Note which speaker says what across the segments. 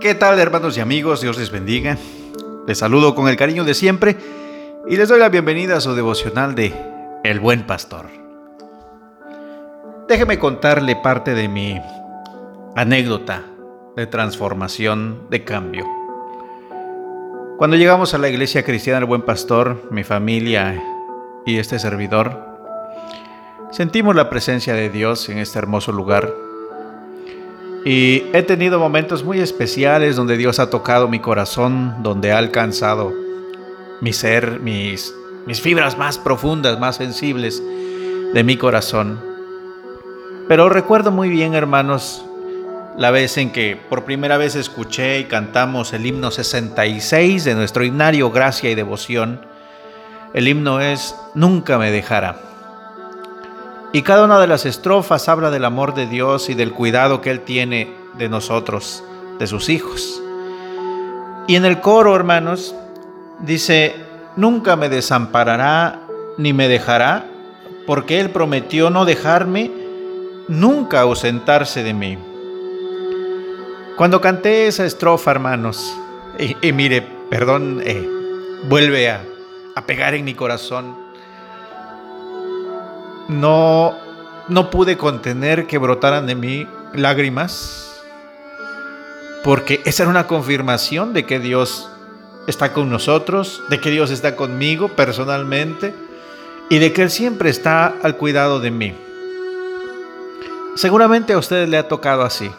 Speaker 1: ¿Qué tal hermanos y amigos? Dios les bendiga. Les saludo con el cariño de siempre y les doy la bienvenida a su devocional de El Buen Pastor. Déjeme contarle parte de mi anécdota de transformación, de cambio. Cuando llegamos a la iglesia cristiana El Buen Pastor, mi familia y este servidor, sentimos la presencia de Dios en este hermoso lugar y he tenido momentos muy especiales donde Dios ha tocado mi corazón, donde ha alcanzado mi ser, mis, mis fibras más profundas, más sensibles de mi corazón. Pero recuerdo muy bien, hermanos, la vez en que por primera vez escuché y cantamos el himno 66 de nuestro himnario Gracia y Devoción. El himno es Nunca me dejará. Y cada una de las estrofas habla del amor de Dios y del cuidado que Él tiene de nosotros, de sus hijos. Y en el coro, hermanos, dice, nunca me desamparará ni me dejará, porque Él prometió no dejarme, nunca ausentarse de mí. Cuando canté esa estrofa, hermanos, y, mire, perdón, eh, vuelve a, a pegar en mi corazón, no, no pude contener que brotaran de mí lágrimas, porque esa era una confirmación de que Dios está con nosotros, de que Dios está conmigo personalmente y de que Él siempre está al cuidado de mí. Seguramente a ustedes le ha tocado así.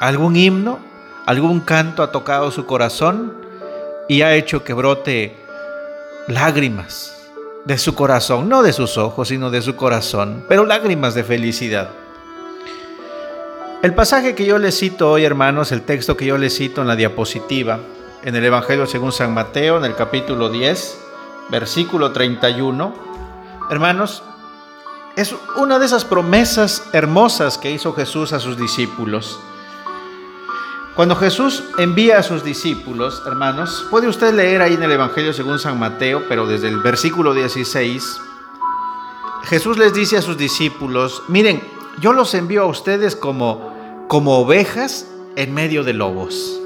Speaker 1: Algún himno, algún canto ha tocado su corazón y ha hecho que brote lágrimas de su corazón, no de sus ojos, sino de su corazón, pero lágrimas de felicidad. El pasaje que yo les cito hoy, hermanos, el texto que yo les cito en la diapositiva, en el Evangelio según San Mateo, en el capítulo 10, versículo 31, hermanos, es una de esas promesas hermosas que hizo Jesús a sus discípulos. Cuando Jesús envía a sus discípulos, hermanos, puede usted leer ahí en el Evangelio según San Mateo, pero desde el versículo 16, Jesús les dice a sus discípulos, miren, yo los envío a ustedes como, como ovejas en medio de lobos.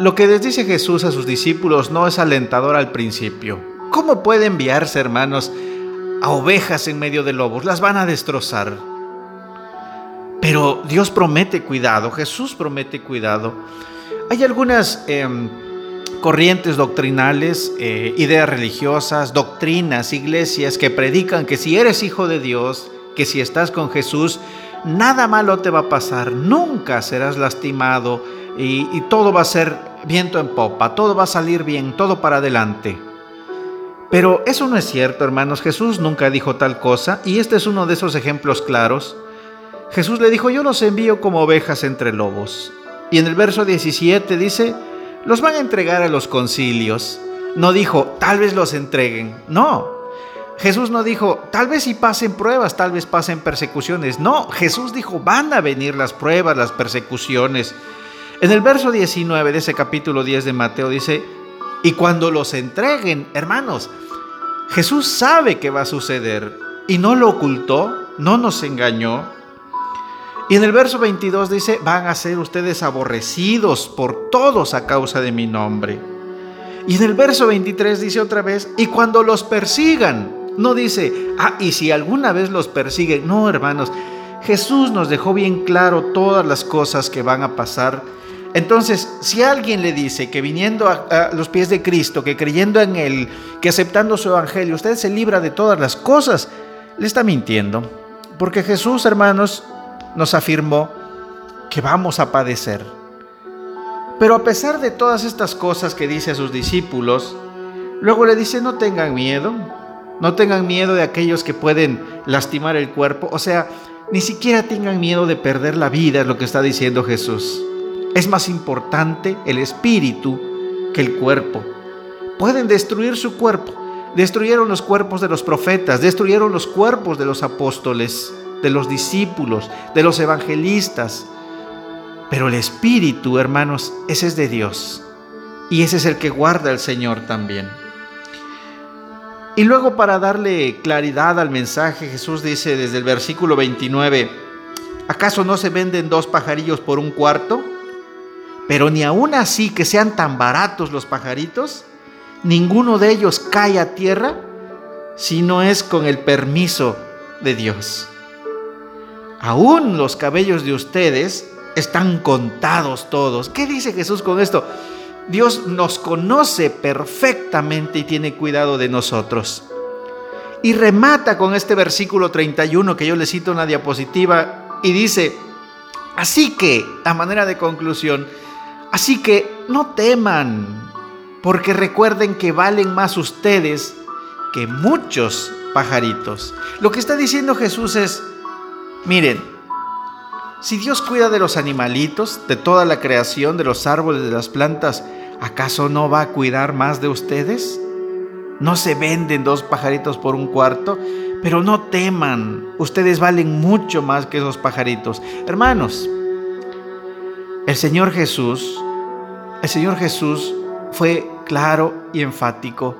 Speaker 1: Lo que les dice Jesús a sus discípulos no es alentador al principio. ¿Cómo puede enviarse, hermanos, a ovejas en medio de lobos? Las van a destrozar. Pero Dios promete cuidado, Jesús promete cuidado. Hay algunas em, corrientes doctrinales, eh, ideas religiosas, doctrinas, iglesias que predican que si eres hijo de Dios, que si estás con Jesús, nada malo te va a pasar, nunca serás lastimado y, y todo va a ser viento en popa, todo va a salir bien, todo para adelante. Pero eso no es cierto, hermanos. Jesús nunca dijo tal cosa y este es uno de esos ejemplos claros Jesús le dijo, yo los envío como ovejas entre lobos. Y en el verso 17 dice, los van a entregar a los concilios. No dijo, tal vez los entreguen. No. Jesús no dijo, tal vez si pasen pruebas, tal vez pasen persecuciones. No, Jesús dijo, van a venir las pruebas, las persecuciones. En el verso 19 de ese capítulo 10 de Mateo dice, y cuando los entreguen, hermanos, Jesús sabe que va a suceder y no lo ocultó, no nos engañó, y en el verso 22 dice, van a ser ustedes aborrecidos por todos a causa de mi nombre. Y en el verso 23 dice otra vez, y cuando los persigan, no dice, ah, y si alguna vez los persiguen, no hermanos, Jesús nos dejó bien claro todas las cosas que van a pasar. Entonces, si alguien le dice que viniendo a, a, los pies de Cristo, que creyendo en Él, que aceptando su evangelio, usted se libra de todas las cosas, le está mintiendo. Porque Jesús, hermanos, nos afirmó que vamos a padecer. Pero a pesar de todas estas cosas que dice a sus discípulos, luego le dice, no tengan miedo, no tengan miedo de aquellos que pueden lastimar el cuerpo, o sea, ni siquiera tengan miedo de perder la vida, es lo que está diciendo Jesús. Es más importante el espíritu que el cuerpo. Pueden destruir su cuerpo. Destruyeron los cuerpos de los profetas, destruyeron los cuerpos de los apóstoles de los discípulos, de los evangelistas. Pero el Espíritu, hermanos, ese es de Dios. Y ese es el que guarda el Señor también. Y luego para darle claridad al mensaje, Jesús dice desde el versículo 29, ¿acaso no se venden dos pajarillos por un cuarto? Pero ni aún así que sean tan baratos los pajaritos, ninguno de ellos cae a tierra si no es con el permiso de Dios. Aún los cabellos de ustedes están contados todos. ¿Qué dice Jesús con esto? Dios nos conoce perfectamente y tiene cuidado de nosotros. Y remata con este versículo 31 que yo le cito una diapositiva y dice, así que, a manera de conclusión, así que no teman, porque recuerden que valen más ustedes que muchos pajaritos. Lo que está diciendo Jesús es, miren, si Dios cuida de los animalitos, de toda la creación, de los árboles, de las plantas, ¿acaso no va a cuidar más de ustedes? No se venden dos pajaritos por un cuarto, pero no teman, ustedes valen mucho más que esos pajaritos. Hermanos, el Señor Jesús, el Señor Jesús fue claro y enfático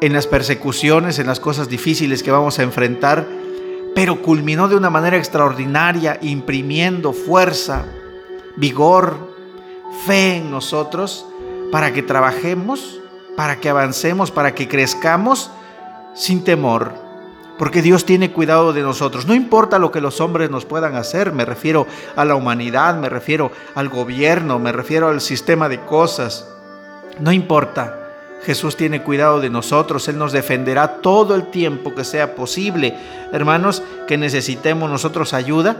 Speaker 1: en las persecuciones, en las cosas difíciles que vamos a enfrentar pero culminó de una manera extraordinaria, imprimiendo fuerza, vigor, fe en nosotros, para que trabajemos, para que avancemos, para que crezcamos sin temor, porque Dios tiene cuidado de nosotros. No importa lo que los hombres nos puedan hacer, me refiero a la humanidad, me refiero al gobierno, me refiero al sistema de cosas, no importa. Jesús tiene cuidado de nosotros, Él nos defenderá todo el tiempo que sea posible. Hermanos, que necesitemos nosotros ayuda,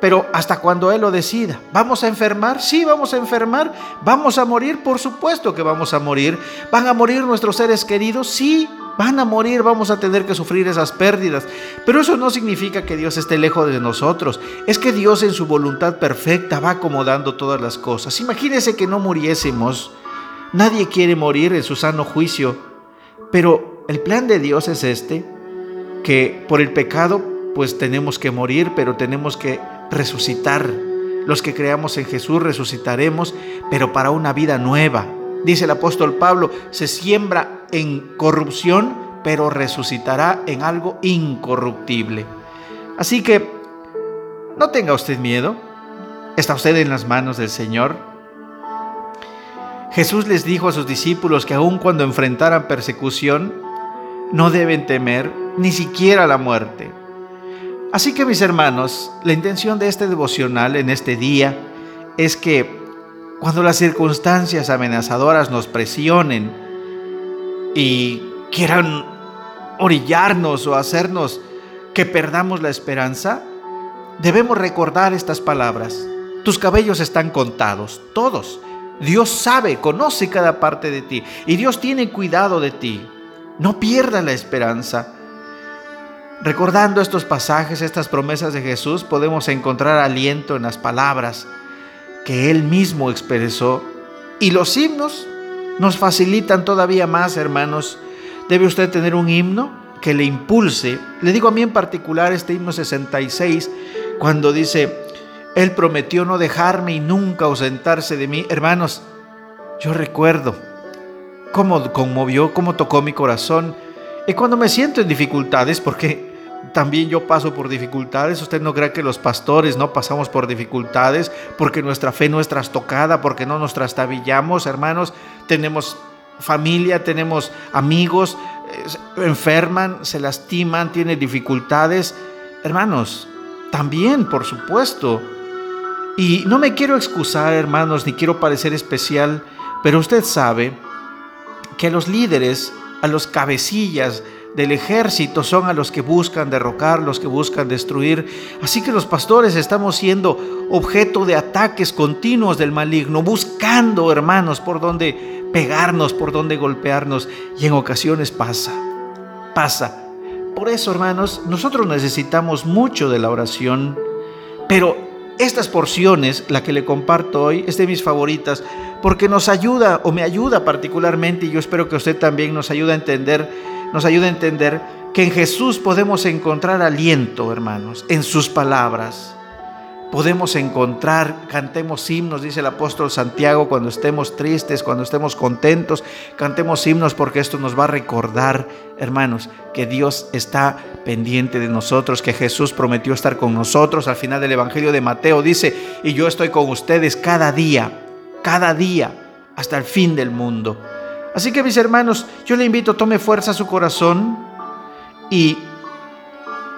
Speaker 1: pero hasta cuando Él lo decida. ¿Vamos a enfermar? Sí, vamos a enfermar. ¿Vamos a morir? Por supuesto que vamos a morir. ¿Van a morir nuestros seres queridos? Sí, van a morir, vamos a tener que sufrir esas pérdidas. Pero eso no significa que Dios esté lejos de nosotros. Es que Dios en su voluntad perfecta va acomodando todas las cosas. Imagínense que no muriésemos Nadie quiere morir en su sano juicio, pero el plan de Dios es este, que por el pecado pues tenemos que morir, pero tenemos que resucitar. Los que creamos en Jesús resucitaremos, pero para una vida nueva. Dice el apóstol Pablo, se siembra en corrupción, pero resucitará en algo incorruptible. Así que no tenga usted miedo, está usted en las manos del Señor Jesús les dijo a sus discípulos que aun cuando enfrentaran persecución, no deben temer ni siquiera la muerte. Así que mis hermanos, la intención de este devocional en este día es que cuando las circunstancias amenazadoras nos presionen y quieran orillarnos o hacernos que perdamos la esperanza, debemos recordar estas palabras. Tus cabellos están contados, todos Dios sabe, conoce cada parte de ti y Dios tiene cuidado de ti. No pierdas la esperanza. Recordando estos pasajes, estas promesas de Jesús, podemos encontrar aliento en las palabras que Él mismo expresó. Y los himnos nos facilitan todavía más, hermanos. Debe usted tener un himno que le impulse. Le digo a mí en particular este himno 66, cuando dice, él prometió no dejarme y nunca ausentarse de mí. Hermanos, yo recuerdo cómo conmovió, cómo tocó mi corazón. Y cuando me siento en dificultades, porque también yo paso por dificultades, usted no cree que los pastores no pasamos por dificultades, porque nuestra fe no es trastocada, porque no nos trastabillamos, hermanos, tenemos familia, tenemos amigos, enferman, se lastiman, tienen dificultades. Hermanos, también, por supuesto, y no me quiero excusar, hermanos, ni quiero parecer especial, pero usted sabe que los líderes, a los cabecillas del ejército son a los que buscan derrocar, los que buscan destruir. Así que los pastores estamos siendo objeto de ataques continuos del maligno, buscando, hermanos, por donde pegarnos, por donde golpearnos. Y en ocasiones pasa, pasa. Por eso, hermanos, nosotros necesitamos mucho de la oración, pero estas porciones, la que le comparto hoy, es de mis favoritas porque nos ayuda o me ayuda particularmente y yo espero que usted también nos ayude a entender, nos ayude a entender que en Jesús podemos encontrar aliento, hermanos, en sus palabras. Podemos encontrar, cantemos himnos, dice el apóstol Santiago, cuando estemos tristes, cuando estemos contentos, cantemos himnos porque esto nos va a recordar, hermanos, que Dios está pendiente de nosotros, que Jesús prometió estar con nosotros. Al final del Evangelio de Mateo dice, y yo estoy con ustedes cada día, cada día, hasta el fin del mundo. Así que mis hermanos, yo le invito, tome fuerza a su corazón y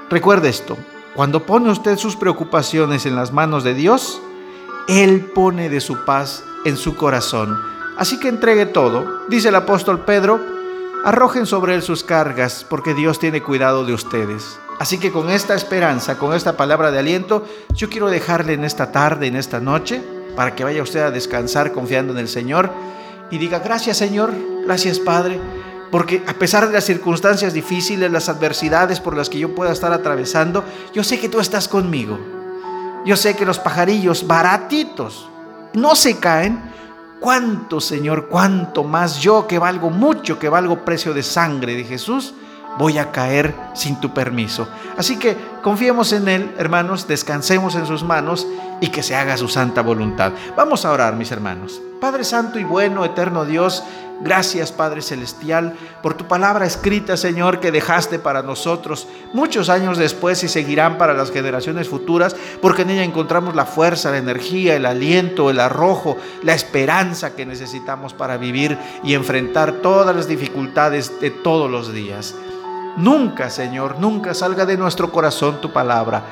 Speaker 1: recuerde esto, cuando pone usted sus preocupaciones en las manos de Dios, Él pone de su paz en su corazón. Así que entregue todo, dice el apóstol Pedro, arrojen sobre Él sus cargas, porque Dios tiene cuidado de ustedes. Así que con esta esperanza, con esta palabra de aliento, yo quiero dejarle en esta tarde, en esta noche, para que vaya usted a descansar confiando en el Señor y diga, gracias Señor, gracias Padre porque a pesar de las circunstancias difíciles, las adversidades por las que yo pueda estar atravesando, yo sé que tú estás conmigo. Yo sé que los pajarillos baratitos no se caen. ¿Cuánto, Señor, cuánto más yo que valgo mucho, que valgo precio de sangre de Jesús? voy a caer sin tu permiso. Así que confiemos en Él, hermanos, descansemos en sus manos y que se haga su santa voluntad. Vamos a orar, mis hermanos. Padre Santo y bueno, eterno Dios, Gracias Padre Celestial por tu palabra escrita, Señor, que dejaste para nosotros muchos años después y seguirán para las generaciones futuras, porque en ella encontramos la fuerza, la energía, el aliento, el arrojo, la esperanza que necesitamos para vivir y enfrentar todas las dificultades de todos los días. Nunca, Señor, nunca salga de nuestro corazón tu palabra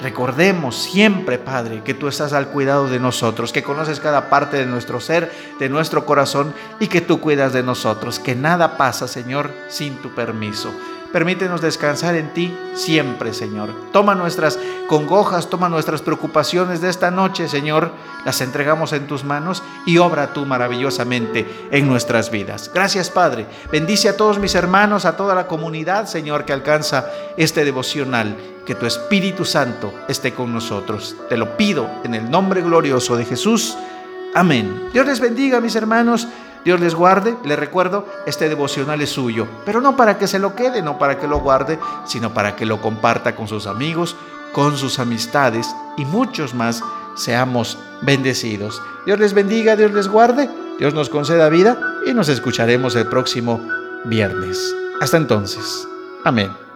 Speaker 1: Recordemos siempre, Padre, que tú estás al cuidado de nosotros, que conoces cada parte de nuestro ser, de nuestro corazón y que tú cuidas de nosotros, que nada pasa, Señor, sin tu permiso. Permítenos descansar en ti siempre, Señor. Toma nuestras congojas, toma nuestras preocupaciones de esta noche, Señor. Las entregamos en tus manos y obra tú maravillosamente en nuestras vidas. Gracias, Padre. Bendice a todos mis hermanos, a toda la comunidad, Señor, que alcanza este devocional. Que tu Espíritu Santo esté con nosotros. Te lo pido en el nombre glorioso de Jesús. Amén. Dios les bendiga, mis hermanos. Dios les guarde. Les recuerdo, este devocional es suyo, pero no para que se lo quede, no para que lo guarde, sino para que lo comparta con sus amigos, con sus amistades y muchos más. Seamos bendecidos. Dios les bendiga, Dios les guarde, Dios nos conceda vida y nos escucharemos el próximo viernes. Hasta entonces. Amén.